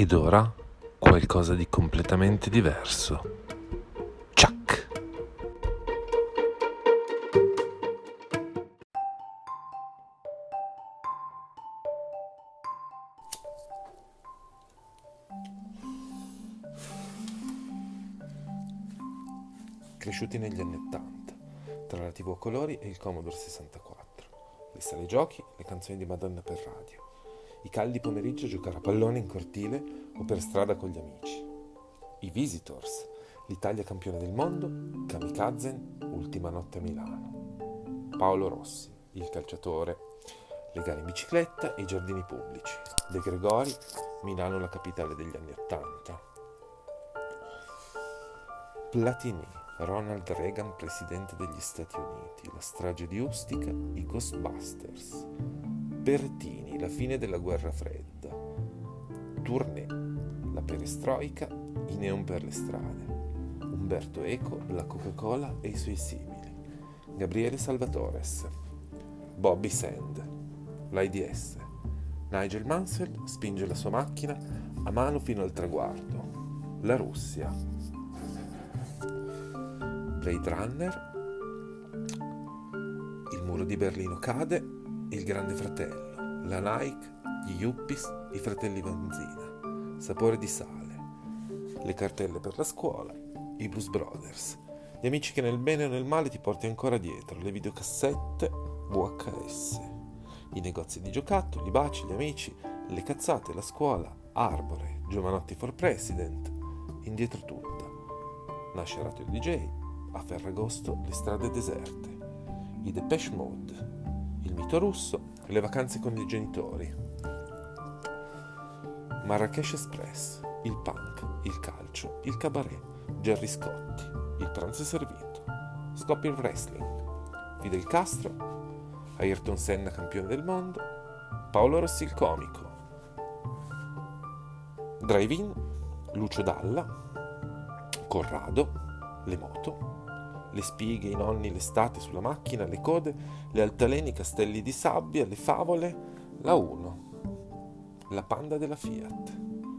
Ed ora qualcosa di completamente diverso. Ciak! Cresciuti negli anni Ottanta, tra la TV a colori e il Commodore 64, le sale giochi, le canzoni di Madonna per radio i caldi pomeriggi a giocare a pallone in cortile o per strada con gli amici. I Visitors, l'Italia campione del mondo, Kamikazen, ultima notte a Milano. Paolo Rossi, il calciatore, le gare in bicicletta e i giardini pubblici. De Gregori, Milano la capitale degli anni Ottanta. Platini, Ronald Reagan, presidente degli Stati Uniti, la strage di Ustica, i Ghostbusters. Bertini, la fine della guerra fredda. Tournée, la perestroica, i neon per le strade. Umberto Eco, la Coca-Cola e i suoi simili. Gabriele Salvatores. Bobby Sand, l'AIDS. Nigel Mansell spinge la sua macchina a mano fino al traguardo. La Russia. Blade Runner. Il muro di Berlino cade il Grande Fratello, la Nike, gli Yuppies, i Fratelli Vanzina, Sapore di sale, le cartelle per la scuola, i Blues Brothers, gli amici che nel bene o nel male ti porti ancora dietro, le videocassette VHS, i negozi di giocattoli, i baci, gli amici, le cazzate, la scuola, Arbore, Giovanotti for President, indietro tutta. Nasce Radio DJ, a Ferragosto le strade deserte, i Depeche Mode, il mito russo, le vacanze con i genitori. Marrakesh Express, il punk, il calcio, il cabaret, Gerry Scotti, il pranzo servito, scoppia il wrestling, Fidel Castro, Ayrton Senna campione del mondo, Paolo Rossi il comico, Drive-in, Lucio Dalla, Corrado, le moto, le spighe, i nonni, l'estate sulla macchina, le code, le altaleni, i castelli di sabbia, le favole, la 1, la panda della Fiat.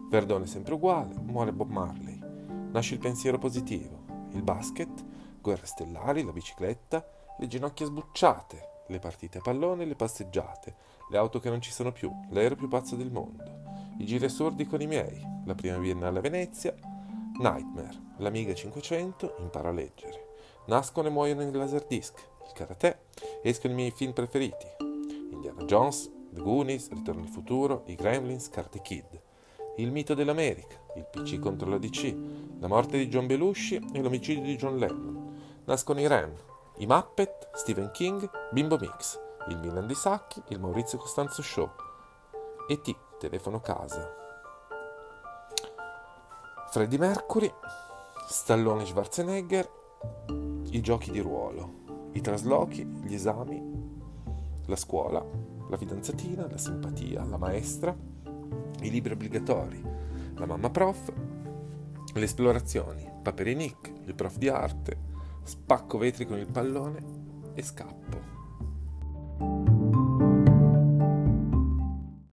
Verdone sempre uguale, muore Bob Marley. Nasce il pensiero positivo, il basket, guerre stellari, la bicicletta, le ginocchia sbucciate, le partite a pallone, le passeggiate, le auto che non ci sono più, l'aereo più pazzo del mondo, i giri assurdi con i miei, la prima biennale a Venezia, Nightmare, l'Amiga 500, impara a leggere. Nascono e muoiono il laserdisc, il karate, escono i miei film preferiti. Indiana Jones, The Goonies, Ritorno al futuro, i Gremlins, Karate Kid. Il mito dell'America, il PC contro la DC, la morte di John Belushi e l'omicidio di John Lennon. Nascono i Ren, i Muppet, Stephen King, Bimbo Mix, il Milan di Sacchi, il Maurizio Costanzo Show. E T, telefono casa. Freddie Mercury, Stallone Schwarzenegger i giochi di ruolo, i traslochi, gli esami, la scuola, la fidanzatina, la simpatia, la maestra, i libri obbligatori, la mamma prof, le esplorazioni, Paperi Nick, il prof di arte, spacco vetri con il pallone e scappo.